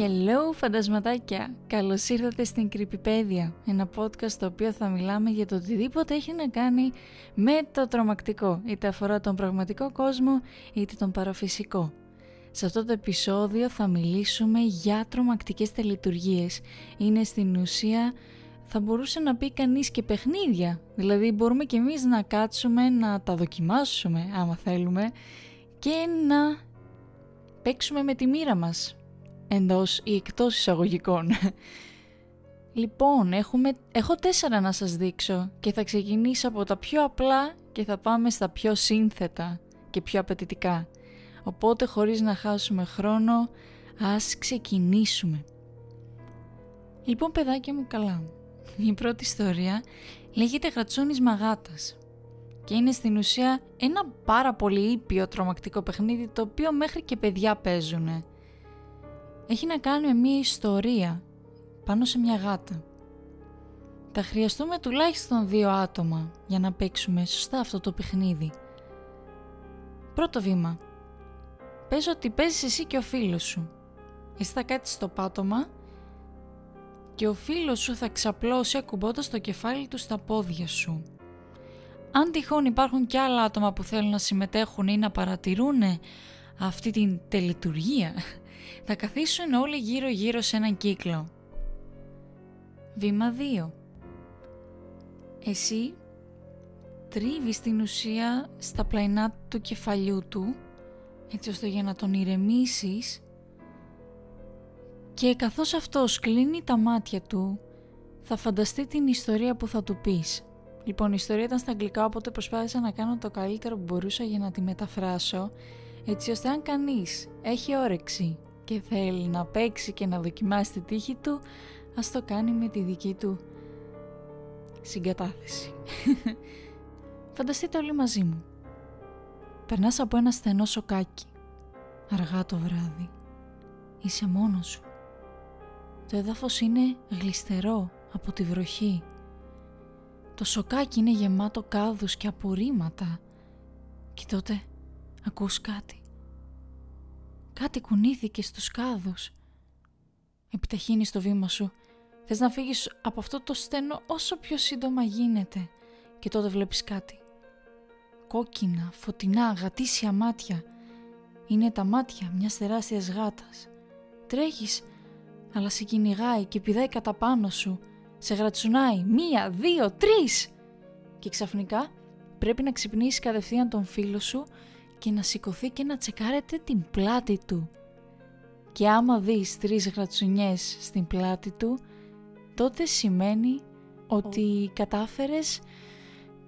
Hello φαντασματάκια! Καλώς ήρθατε στην Κρυπηπέδια, ένα podcast στο οποίο θα μιλάμε για το οτιδήποτε έχει να κάνει με το τρομακτικό, είτε αφορά τον πραγματικό κόσμο είτε τον παραφυσικό. Σε αυτό το επεισόδιο θα μιλήσουμε για τρομακτικές τελετουργίες. Είναι στην ουσία θα μπορούσε να πει κανείς και παιχνίδια. Δηλαδή μπορούμε και εμείς να κάτσουμε να τα δοκιμάσουμε άμα θέλουμε και να παίξουμε με τη μοίρα μας εντός ή εκτός εισαγωγικών. λοιπόν, έχουμε, έχω τέσσερα να σας δείξω και θα ξεκινήσω από τα πιο απλά και θα πάμε στα πιο σύνθετα και πιο απαιτητικά. Οπότε χωρίς να χάσουμε χρόνο, ας ξεκινήσουμε. Λοιπόν παιδάκια μου καλά, η πρώτη ιστορία λέγεται Γρατσούνης Μαγάτας και είναι στην ουσία ένα πάρα πολύ ήπιο τρομακτικό παιχνίδι το οποίο μέχρι και παιδιά παίζουνε έχει να κάνει με μια ιστορία πάνω σε μια γάτα. Θα χρειαστούμε τουλάχιστον δύο άτομα για να παίξουμε σωστά αυτό το παιχνίδι. Πρώτο βήμα. Πες ότι παίζεις εσύ και ο φίλος σου. Εσύ θα κάτσεις στο πάτωμα και ο φίλος σου θα ξαπλώσει ακουμπώντας το κεφάλι του στα πόδια σου. Αν τυχόν υπάρχουν και άλλα άτομα που θέλουν να συμμετέχουν ή να παρατηρούν αυτή την τελετουργία θα καθίσουν όλοι γύρω γύρω σε έναν κύκλο. Βήμα 2. Εσύ τρίβεις την ουσία στα πλαϊνά του κεφαλιού του έτσι ώστε για να τον ηρεμήσεις και καθώς αυτός κλείνει τα μάτια του θα φανταστεί την ιστορία που θα του πεις. Λοιπόν, η ιστορία ήταν στα αγγλικά οπότε προσπάθησα να κάνω το καλύτερο που μπορούσα για να τη μεταφράσω έτσι ώστε αν κανείς έχει όρεξη και θέλει να παίξει και να δοκιμάσει τη τύχη του, ας το κάνει με τη δική του συγκατάθεση. Φανταστείτε όλοι μαζί μου. Περνάς από ένα στενό σοκάκι, αργά το βράδυ. Είσαι μόνος σου. Το έδαφος είναι γλιστερό από τη βροχή. Το σοκάκι είναι γεμάτο κάδους και απορρίμματα. Και τότε ακούς κάτι. Κάτι κουνήθηκε στους κάδους. Επιταχύνεις το βήμα σου. Θες να φύγεις από αυτό το στένο όσο πιο σύντομα γίνεται. Και τότε βλέπεις κάτι. Κόκκινα, φωτεινά, γατήσια μάτια. Είναι τα μάτια μιας τεράστιας γάτας. Τρέχεις, αλλά σε κυνηγάει και πηδάει κατά πάνω σου. Σε γρατσουνάει. Μία, δύο, τρεις! Και ξαφνικά πρέπει να ξυπνήσεις κατευθείαν τον φίλο σου και να σηκωθεί και να τσεκάρετε την πλάτη του. Και άμα δεις τρεις γρατσουνιές στην πλάτη του, τότε σημαίνει ότι κατάφερες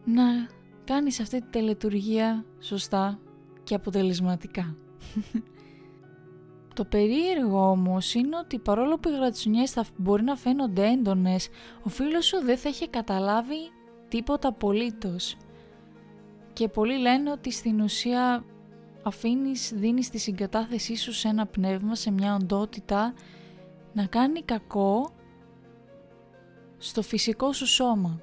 να κάνεις αυτή τη τελετουργία σωστά και αποτελεσματικά. Το περίεργο όμως είναι ότι παρόλο που οι γρατσουνιές θα μπορεί να φαίνονται έντονες, ο φίλος σου δεν θα έχει καταλάβει τίποτα απολύτως και πολλοί λένε ότι στην ουσία αφήνεις, δίνεις τη συγκατάθεσή σου σε ένα πνεύμα, σε μια οντότητα να κάνει κακό στο φυσικό σου σώμα.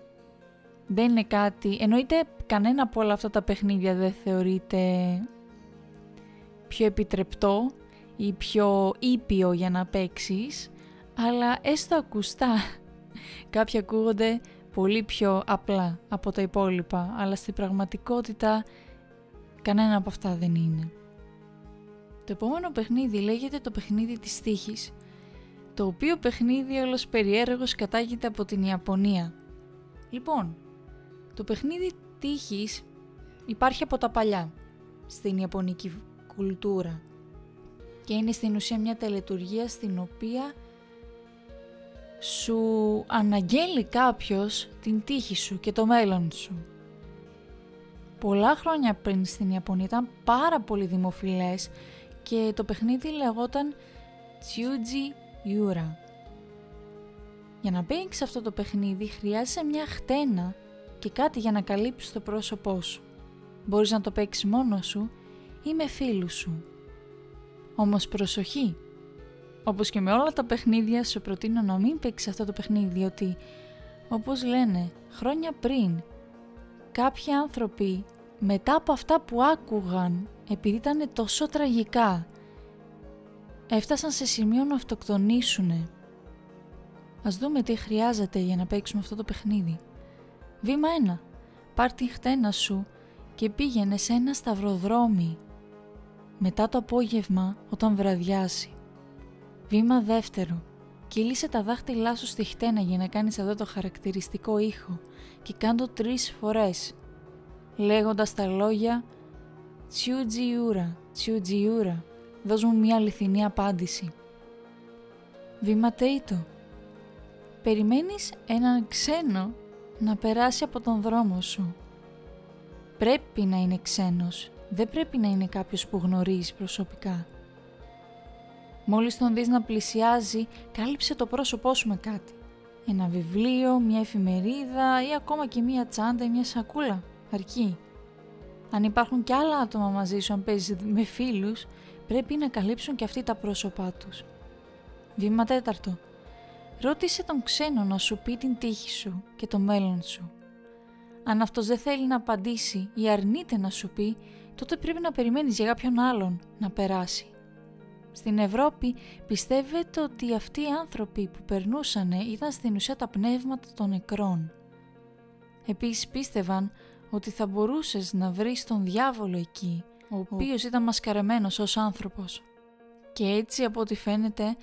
Δεν είναι κάτι, εννοείται κανένα από όλα αυτά τα παιχνίδια δεν θεωρείται πιο επιτρεπτό ή πιο ήπιο για να παίξεις, αλλά έστω ακουστά κάποια ακούγονται πολύ πιο απλά από τα υπόλοιπα, αλλά στην πραγματικότητα κανένα από αυτά δεν είναι. Το επόμενο παιχνίδι λέγεται το παιχνίδι της τύχης, το οποίο παιχνίδι όλος περιέργως κατάγεται από την Ιαπωνία. Λοιπόν, το παιχνίδι τύχης υπάρχει από τα παλιά στην Ιαπωνική κουλτούρα και είναι στην ουσία μια τελετουργία στην οποία σου αναγγέλει κάποιος την τύχη σου και το μέλλον σου. Πολλά χρόνια πριν στην Ιαπωνία ήταν πάρα πολύ δημοφιλές και το παιχνίδι λεγόταν Tsuji Yura. Για να παίξεις αυτό το παιχνίδι χρειάζεσαι μια χτένα και κάτι για να καλύψεις το πρόσωπό σου. Μπορείς να το παίξεις μόνος σου ή με φίλους σου. Όμως προσοχή, όπως και με όλα τα παιχνίδια σου προτείνω να μην παίξεις αυτό το παιχνίδι διότι όπως λένε χρόνια πριν κάποιοι άνθρωποι μετά από αυτά που άκουγαν επειδή ήταν τόσο τραγικά έφτασαν σε σημείο να αυτοκτονήσουνε. Ας δούμε τι χρειάζεται για να παίξουμε αυτό το παιχνίδι. Βήμα 1. Πάρ την χτένα σου και πήγαινε σε ένα σταυροδρόμι. Μετά το απόγευμα όταν βραδιάσει. Βήμα δεύτερο. Κύλησε τα δάχτυλά σου στη χτένα για να κάνεις αυτό το χαρακτηριστικό ήχο και κάντο τρεις φορές. Λέγοντας τα λόγια «Τσιουτζιούρα, τσιουτζιούρα» δώσ' μου μια αληθινή απάντηση. Βήμα τρίτο. Περιμένεις έναν ξένο να περάσει από τον δρόμο σου. Πρέπει να είναι ξένος, δεν πρέπει να είναι κάποιος που γνωρίζεις προσωπικά. Μόλις τον δεις να πλησιάζει, κάλυψε το πρόσωπό σου με κάτι. Ένα βιβλίο, μια εφημερίδα ή ακόμα και μια τσάντα ή μια σακούλα. Αρκεί. Αν υπάρχουν και άλλα άτομα μαζί σου, αν παίζεις με φίλους, πρέπει να καλύψουν και αυτοί τα πρόσωπά τους. Βήμα τέταρτο. Ρώτησε τον ξένο να σου πει την τύχη σου και το μέλλον σου. Αν αυτός δεν θέλει να απαντήσει ή αρνείται να σου πει, τότε πρέπει να περιμένεις για κάποιον άλλον να περάσει. Στην Ευρώπη πιστεύετε ότι αυτοί οι άνθρωποι που περνούσαν ήταν στην ουσία τα πνεύματα των νεκρών. Επίσης πίστευαν ότι θα μπορούσες να βρεις τον διάβολο εκεί, ο οποίος ήταν μασκαρεμένος ως άνθρωπος. Και έτσι από ό,τι φαίνεται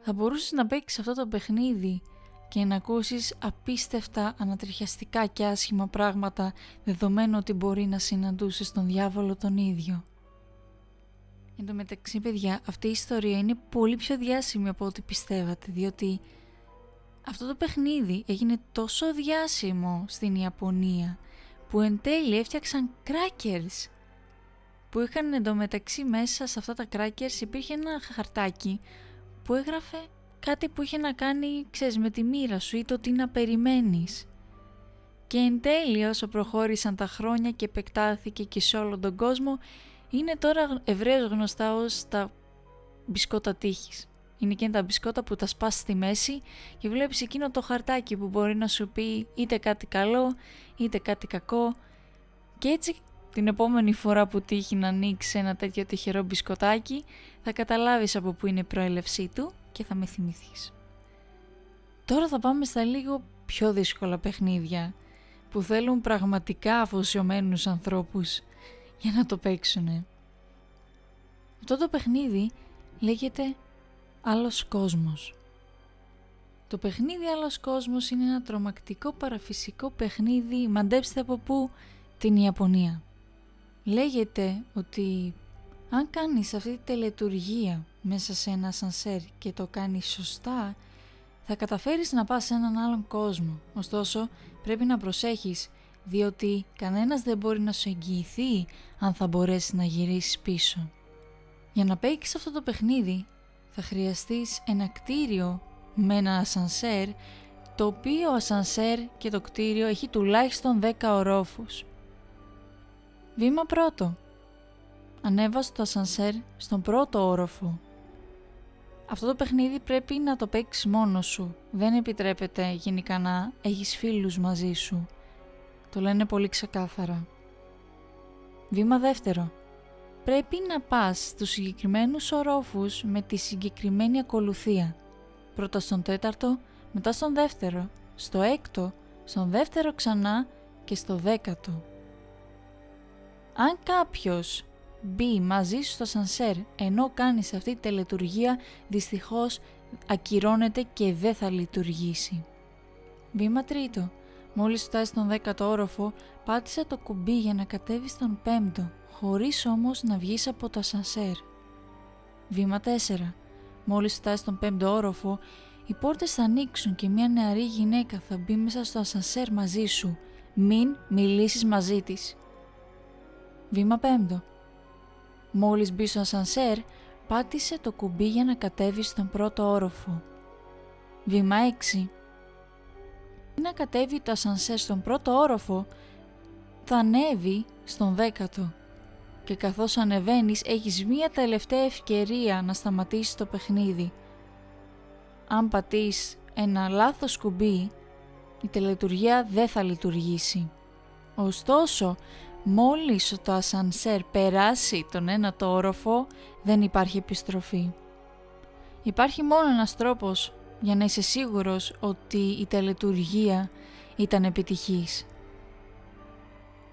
θα μπορούσες να παίξεις αυτό το παιχνίδι και να ακούσεις απίστευτα ανατριχιαστικά και άσχημα πράγματα δεδομένου ότι μπορεί να συναντούσες τον διάβολο τον ίδιο. Εν τω μεταξύ παιδιά αυτή η ιστορία είναι πολύ πιο διάσημη από ό,τι πιστεύατε διότι αυτό το παιχνίδι έγινε τόσο διάσημο στην Ιαπωνία που εν τέλει έφτιαξαν crackers που είχαν εντωμεταξύ μέσα σε αυτά τα crackers υπήρχε ένα χαρτάκι που έγραφε κάτι που είχε να κάνει, ξέρεις, με τη μοίρα σου ή το τι να περιμένεις. Και εν τέλει όσο προχώρησαν τα χρόνια και επεκτάθηκε και σε όλο τον κόσμο, είναι τώρα ευρέως γνωστά ως τα μπισκότα τύχης. Είναι εκείνα τα μπισκότα που τα σπάς στη μέση και βλέπεις εκείνο το χαρτάκι που μπορεί να σου πει είτε κάτι καλό είτε κάτι κακό και έτσι την επόμενη φορά που τύχει να ανοίξεις ένα τέτοιο τυχερό μπισκοτάκι θα καταλάβεις από πού είναι η προέλευσή του και θα με θυμηθείς. Τώρα θα πάμε στα λίγο πιο δύσκολα παιχνίδια που θέλουν πραγματικά αφοσιωμένους ανθρώπους για να το παίξουν. Αυτό το παιχνίδι λέγεται Άλλος Κόσμος. Το παιχνίδι Άλλος Κόσμος είναι ένα τρομακτικό παραφυσικό παιχνίδι, μαντέψτε από πού, την Ιαπωνία. Λέγεται ότι αν κάνεις αυτή τη τελετουργία μέσα σε ένα σανσέρ και το κάνεις σωστά, θα καταφέρεις να πας σε έναν άλλον κόσμο. Ωστόσο, πρέπει να προσέχεις, διότι κανένας δεν μπορεί να σου εγγυηθεί αν θα μπορέσει να γυρίσεις πίσω. Για να παίξεις αυτό το παιχνίδι, θα χρειαστείς ένα κτίριο με ένα ασανσέρ, το οποίο ασανσέρ και το κτίριο έχει τουλάχιστον 10 ορόφους. Βήμα πρώτο. Ανέβασε το ασανσέρ στον πρώτο όροφο. Αυτό το παιχνίδι πρέπει να το παίξεις μόνος σου. Δεν επιτρέπεται γενικά να έχεις φίλους μαζί σου. Το λένε πολύ ξεκάθαρα. Βήμα δεύτερο. Πρέπει να πας στους συγκεκριμένους ορόφους με τη συγκεκριμένη ακολουθία. Πρώτα στον τέταρτο, μετά στον δεύτερο, στο έκτο, στον δεύτερο ξανά και στο δέκατο. Αν κάποιος μπει μαζί σου στο σανσέρ ενώ κάνεις αυτή τη τελετουργία, δυστυχώς ακυρώνεται και δεν θα λειτουργήσει. Βήμα τρίτο. Μόλις φτάσει στον δέκατο όροφο, πάτησε το κουμπί για να κατέβει στον πέμπτο, χωρίς όμως να βγεις από το ασανσέρ. Βήμα 4. Μόλις φτάσει στον πέμπτο όροφο, οι πόρτες θα ανοίξουν και μια νεαρή γυναίκα θα μπει μέσα στο ασανσέρ μαζί σου. Μην μιλήσεις μαζί της. Βήμα 5. Μόλις μπει στο ασανσέρ, πάτησε το κουμπί για να κατέβεις στον πρώτο όροφο. Βήμα 6. Να κατέβει το ασανσέρ στον πρώτο όροφο, θα ανέβει στον δέκατο. Και καθώς ανεβαίνεις έχεις μία τελευταία ευκαιρία να σταματήσεις το παιχνίδι. Αν πατείς ένα λάθος κουμπί, η τελετουργία δεν θα λειτουργήσει. Ωστόσο, Μόλις το ασανσέρ περάσει τον ένατο όροφο, δεν υπάρχει επιστροφή. Υπάρχει μόνο ένας τρόπος για να είσαι σίγουρος ότι η τελετουργία ήταν επιτυχής.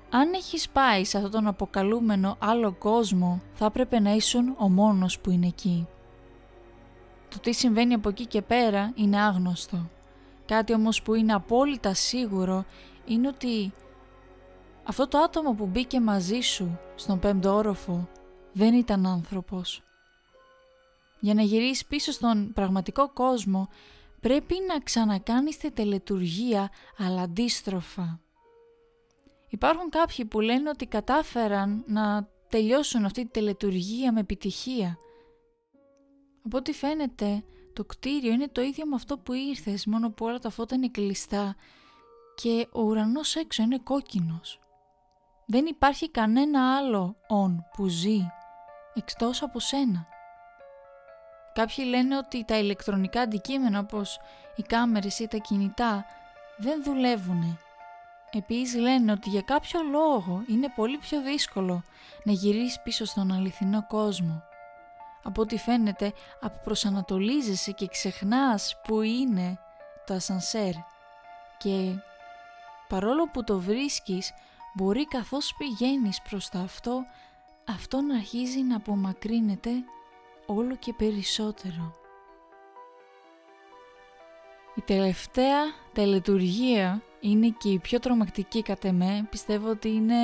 Αν έχεις πάει σε αυτόν τον αποκαλούμενο άλλο κόσμο, θα έπρεπε να ήσουν ο μόνος που είναι εκεί. Το τι συμβαίνει από εκεί και πέρα είναι άγνωστο. Κάτι όμως που είναι απόλυτα σίγουρο είναι ότι αυτό το άτομο που μπήκε μαζί σου στον πέμπτο όροφο δεν ήταν άνθρωπος. Για να γυρίσεις πίσω στον πραγματικό κόσμο πρέπει να ξανακάνεις τη τελετουργία αλλά αντίστροφα. Υπάρχουν κάποιοι που λένε ότι κατάφεραν να τελειώσουν αυτή τη τελετουργία με επιτυχία. Από ό,τι φαίνεται το κτίριο είναι το ίδιο με αυτό που ήρθες μόνο που όλα τα φώτα είναι κλειστά και ο ουρανός έξω είναι κόκκινος. Δεν υπάρχει κανένα άλλο «ον» που ζει εκτός από σένα. Κάποιοι λένε ότι τα ηλεκτρονικά αντικείμενα όπως οι κάμερες ή τα κινητά δεν δουλεύουν. Επίσης λένε ότι για κάποιο λόγο είναι πολύ πιο δύσκολο να γυρίσεις πίσω στον αληθινό κόσμο. Από ό,τι φαίνεται αποπροσανατολίζεσαι και ξεχνάς που είναι το ασανσέρ και παρόλο που το βρίσκεις μπορεί καθώς πηγαίνεις προς τα αυτό αυτό να αρχίζει να απομακρύνεται όλο και περισσότερο. Η τελευταία τελετουργία είναι και η πιο τρομακτική κατ' εμέ. Πιστεύω ότι είναι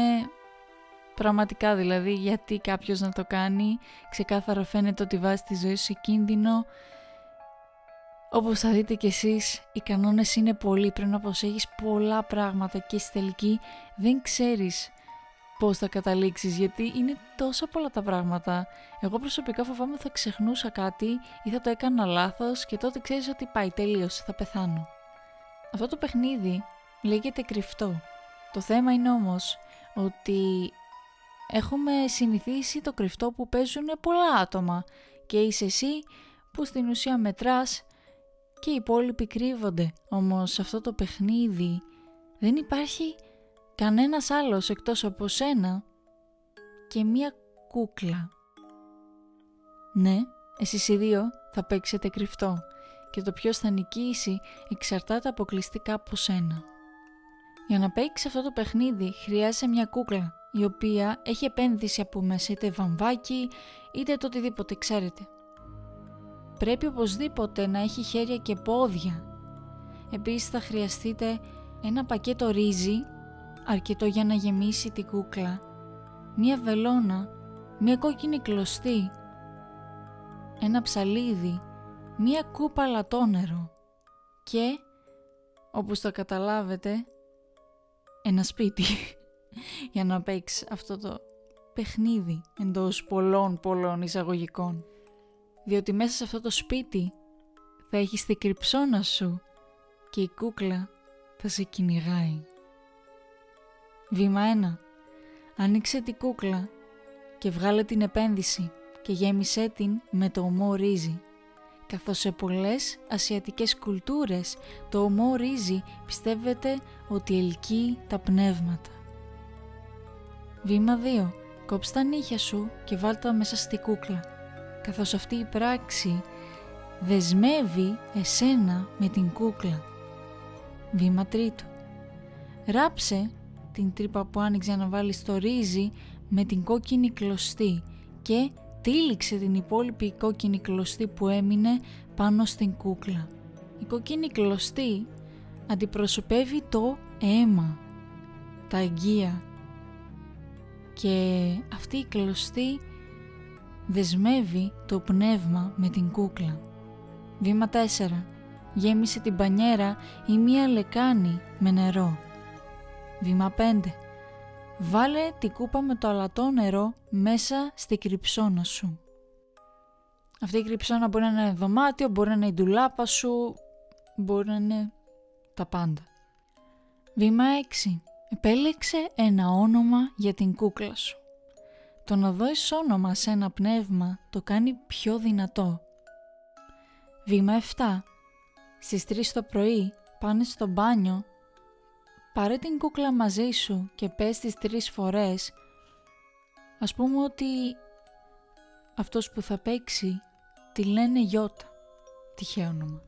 πραγματικά δηλαδή γιατί κάποιος να το κάνει. Ξεκάθαρα φαίνεται ότι βάζει τη ζωή σου σε κίνδυνο. Όπως θα δείτε κι εσείς, οι κανόνες είναι πολλοί. Πρέπει να προσέχεις πολλά πράγματα και στη τελική δεν ξέρεις πώς θα καταλήξεις γιατί είναι τόσο πολλά τα πράγματα. Εγώ προσωπικά φοβάμαι ότι θα ξεχνούσα κάτι ή θα το έκανα λάθος και τότε ξέρεις ότι πάει τελείωσε, θα πεθάνω. Αυτό το παιχνίδι λέγεται κρυφτό. Το θέμα είναι όμως ότι έχουμε συνηθίσει το κρυφτό που παίζουν πολλά άτομα και είσαι εσύ που στην ουσία μετράς και οι υπόλοιποι κρύβονται. Όμως αυτό το παιχνίδι δεν υπάρχει κανένας άλλος εκτός από σένα και μία κούκλα. Ναι, εσείς οι δύο θα παίξετε κρυφτό και το ποιος θα νικήσει εξαρτάται αποκλειστικά από σένα. Για να παίξεις αυτό το παιχνίδι χρειάζεται μια κούκλα η οποία έχει επένδυση από μέσα είτε βαμβάκι είτε το οτιδήποτε ξέρετε. Πρέπει οπωσδήποτε να έχει χέρια και πόδια. Επίσης θα χρειαστείτε ένα πακέτο ρύζι αρκετό για να γεμίσει την κούκλα, μία βελόνα, μία κόκκινη κλωστή, ένα ψαλίδι, μία κούπα λατόνερο και, όπως το καταλάβετε, ένα σπίτι για να παίξεις αυτό το παιχνίδι εντός πολλών πολλών εισαγωγικών. Διότι μέσα σε αυτό το σπίτι θα έχεις την κρυψώνα σου και η κούκλα θα σε κυνηγάει. Βήμα 1. Ανοίξε την κούκλα και βγάλε την επένδυση και γέμισέ την με το ομό ρύζι. Καθώς σε πολλές ασιατικές κουλτούρες το ομό ρύζι πιστεύετε ότι ελκύει τα πνεύματα. Βήμα 2. Κόψε τα νύχια σου και βάλ τα μέσα στη κούκλα. Καθώς αυτή η πράξη δεσμεύει εσένα με την κούκλα. Βήμα 3. Ράψε την τρύπα που άνοιξε να βάλει στο ρύζι με την κόκκινη κλωστή και τύλιξε την υπόλοιπη κόκκινη κλωστή που έμεινε πάνω στην κούκλα. Η κόκκινη κλωστή αντιπροσωπεύει το αίμα, τα αγγεία και αυτή η κλωστή δεσμεύει το πνεύμα με την κούκλα. Βήμα 4. Γέμισε την πανιέρα ή μία λεκάνη με νερό. Βήμα 5. Βάλε την κούπα με το αλατό νερό μέσα στη κρυψώνα σου. Αυτή η κρυψώνα μπορεί να είναι δωμάτιο, μπορεί να είναι η ντουλάπα σου, μπορεί να είναι τα πάντα. Βήμα 6. Επέλεξε ένα όνομα για την κούκλα σου. Το να δώσεις όνομα σε ένα πνεύμα το κάνει πιο δυνατό. Βήμα 7. Στις 3 το πρωί πάνε στο μπάνιο πάρε την κούκλα μαζί σου και πες τις τρεις φορές ας πούμε ότι αυτός που θα παίξει τη λένε Γιώτα τυχαίο όνομα.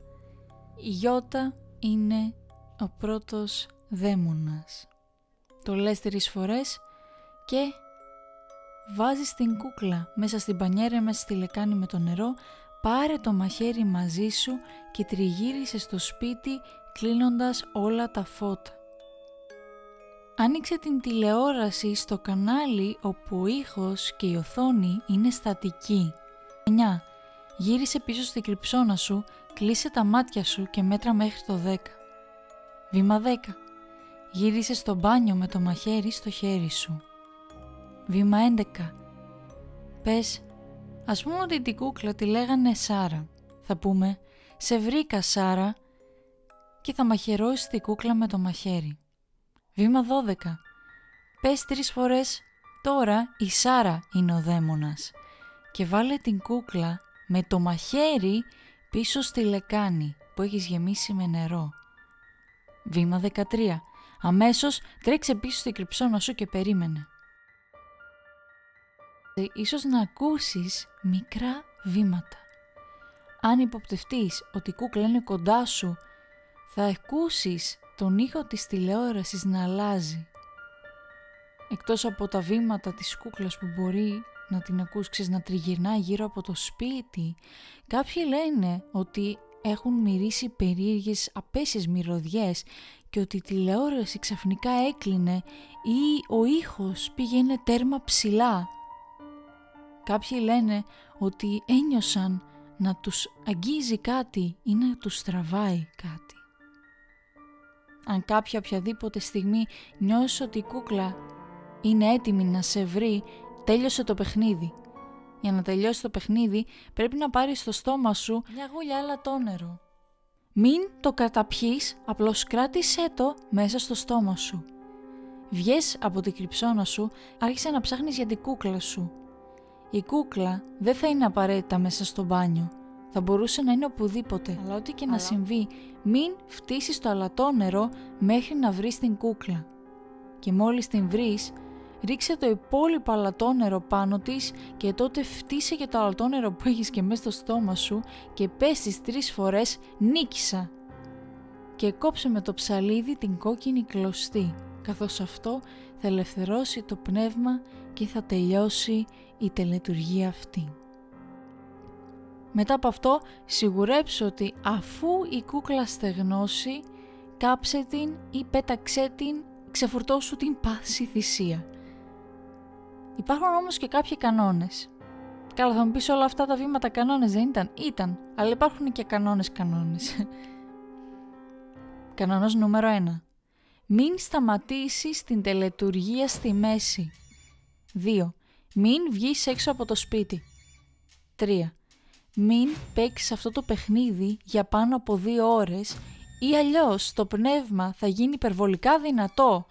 Η Γιώτα είναι ο πρώτος δαίμονας. Το λες τρεις φορές και βάζεις την κούκλα μέσα στην πανιέρα, μέσα στη λεκάνη με το νερό, πάρε το μαχαίρι μαζί σου και τριγύρισε στο σπίτι κλείνοντας όλα τα φώτα. Άνοιξε την τηλεόραση στο κανάλι όπου ο ήχος και η οθόνη είναι στατική. 9. Γύρισε πίσω στη κρυψώνα σου, κλείσε τα μάτια σου και μέτρα μέχρι το 10. Βήμα 10. Γύρισε στο μπάνιο με το μαχαίρι στο χέρι σου. Βήμα 11. Πες, ας πούμε ότι την κούκλα τη λέγανε Σάρα. Θα πούμε, σε βρήκα Σάρα και θα μαχαιρώσεις την κούκλα με το μαχαίρι. Βήμα 12. Πες τρεις φορές «Τώρα η Σάρα είναι ο δαίμονας» και βάλε την κούκλα με το μαχαίρι πίσω στη λεκάνη που έχεις γεμίσει με νερό. Βήμα 13. Αμέσως τρέξε πίσω στη κρυψώνα σου και περίμενε. Ίσως να ακούσεις μικρά βήματα. Αν υποπτευτείς ότι η κούκλα είναι κοντά σου, θα ακούσεις τον ήχο της τηλεόρασης να αλλάζει. Εκτός από τα βήματα της κούκλας που μπορεί να την ακούς, να τριγυρνάει γύρω από το σπίτι, κάποιοι λένε ότι έχουν μυρίσει περίεργες απέσιες μυρωδιές και ότι η τηλεόραση ξαφνικά έκλεινε ή ο ήχος πήγαινε τέρμα ψηλά. Κάποιοι λένε ότι ένιωσαν να τους αγγίζει κάτι ή να τους τραβάει κάτι. Αν κάποια οποιαδήποτε στιγμή νιώσεις ότι η κούκλα είναι έτοιμη να σε βρει, τέλειωσε το παιχνίδι. Για να τελειώσει το παιχνίδι πρέπει να πάρεις στο στόμα σου μια γουλιά λατόνερο. Μην το καταπιείς, απλώς κράτησέ το μέσα στο στόμα σου. Βγες από την κρυψώνα σου, άρχισε να ψάχνεις για την κούκλα σου. Η κούκλα δεν θα είναι απαραίτητα μέσα στο μπάνιο. Θα μπορούσε να είναι οπουδήποτε, αλλά ό,τι και να συμβεί, μην φτύσεις το αλατόνερο μέχρι να βρεις την κούκλα. Και μόλις την βρεις, ρίξε το υπόλοιπο αλατόνερο πάνω της και τότε φτύσε και το αλατόνερο που έχεις και μέσα στο στόμα σου και πες τις τρεις φορές «Νίκησα» και κόψε με το ψαλίδι την κόκκινη κλωστή, καθώς αυτό θα ελευθερώσει το πνεύμα και θα τελειώσει η τελετουργία αυτή. Μετά από αυτό σιγουρέψω ότι αφού η κούκλα στεγνώσει, κάψε την ή πέταξέ την, ξεφορτώσου την πάση θυσία. Υπάρχουν όμως και κάποιοι κανόνες. Καλά θα μου πεις όλα αυτά τα βήματα κανόνες δεν ήταν. Ήταν, αλλά υπάρχουν και κανόνες κανόνες. Κανόνας νούμερο 1. Μην σταματήσεις την τελετουργία στη μέση. 2. Μην βγεις έξω από το σπίτι. 3 μην παίξεις αυτό το παιχνίδι για πάνω από δύο ώρες ή αλλιώς το πνεύμα θα γίνει υπερβολικά δυνατό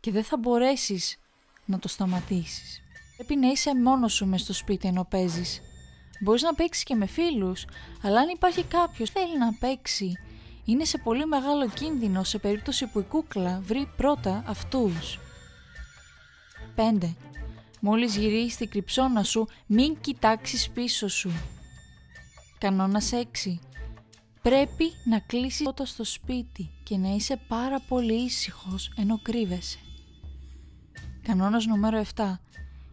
και δεν θα μπορέσεις να το σταματήσεις. Πρέπει να είσαι μόνος σου μες στο σπίτι ενώ παίζεις. Μπορείς να παίξεις και με φίλους, αλλά αν υπάρχει κάποιος θέλει να παίξει, είναι σε πολύ μεγάλο κίνδυνο σε περίπτωση που η κούκλα βρει πρώτα αυτούς. 5. Μόλις γυρίσεις την κρυψώνα σου, μην κοιτάξεις πίσω σου. Κανόνας 6. Πρέπει να κλείσεις πρώτα στο σπίτι και να είσαι πάρα πολύ ήσυχος ενώ κρύβεσαι. Κανόνας νούμερο 7.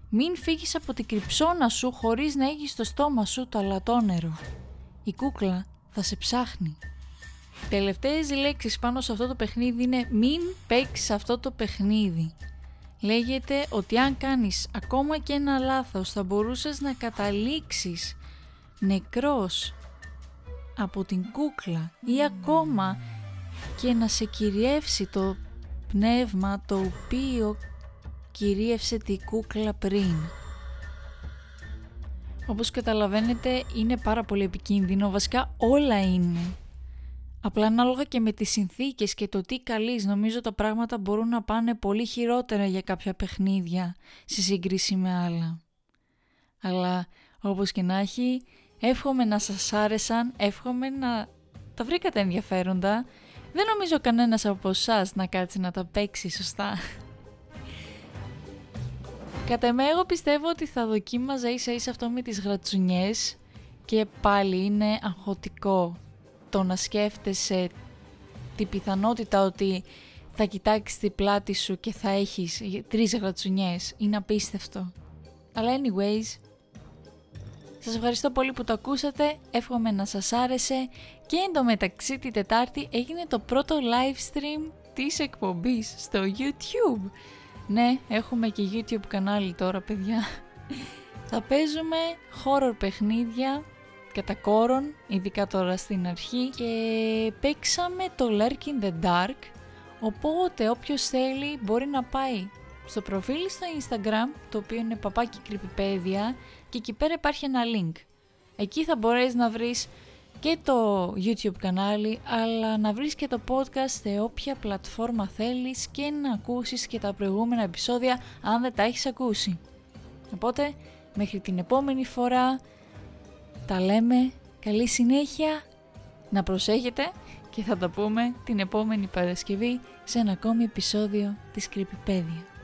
Μην φύγεις από την κρυψώνα σου χωρίς να έχεις στο στόμα σου το αλατόνερο. Η κούκλα θα σε ψάχνει. Τελευταίες λέξεις πάνω σε αυτό το παιχνίδι είναι μην παίξεις αυτό το παιχνίδι. Λέγεται ότι αν κάνεις ακόμα και ένα λάθος θα μπορούσες να καταλήξεις νεκρός από την κούκλα ή ακόμα και να σε κυριεύσει το πνεύμα το οποίο κυρίευσε τη κούκλα πριν. Όπως καταλαβαίνετε είναι πάρα πολύ επικίνδυνο, βασικά όλα είναι. Απλά ανάλογα και με τις συνθήκες και το τι καλείς νομίζω τα πράγματα μπορούν να πάνε πολύ χειρότερα για κάποια παιχνίδια σε σύγκριση με άλλα. Αλλά όπως και να έχει Εύχομαι να σας άρεσαν, εύχομαι να τα βρήκατε ενδιαφέροντα. Δεν νομίζω κανένας από εσάς να κάτσει να τα παίξει σωστά. Κατά εμέ εγώ πιστεύω ότι θα δοκίμαζα ίσα ίσα αυτό με τις γρατσουνιές και πάλι είναι αγχωτικό. το να σκέφτεσαι την πιθανότητα ότι θα κοιτάξεις την πλάτη σου και θα έχεις τρεις γρατσουνιές. Είναι απίστευτο. Αλλά anyways, σας ευχαριστώ πολύ που το ακούσατε, εύχομαι να σας άρεσε και εντωμεταξύ την Τετάρτη έγινε το πρώτο live stream της εκπομπής στο YouTube. Ναι, έχουμε και YouTube κανάλι τώρα παιδιά. Θα παίζουμε horror παιχνίδια κατά κόρον, ειδικά τώρα στην αρχή και παίξαμε το Lurk in the Dark οπότε όποιος θέλει μπορεί να πάει στο προφίλ στο Instagram το οποίο είναι παπάκι κρυπηπέδια και εκεί πέρα υπάρχει ένα link. Εκεί θα μπορείς να βρεις και το YouTube κανάλι αλλά να βρεις και το podcast σε όποια πλατφόρμα θέλεις και να ακούσεις και τα προηγούμενα επεισόδια αν δεν τα έχεις ακούσει. Οπότε μέχρι την επόμενη φορά τα λέμε, καλή συνέχεια, να προσέχετε και θα τα πούμε την επόμενη Παρασκευή σε ένα ακόμη επεισόδιο της Creepypedia.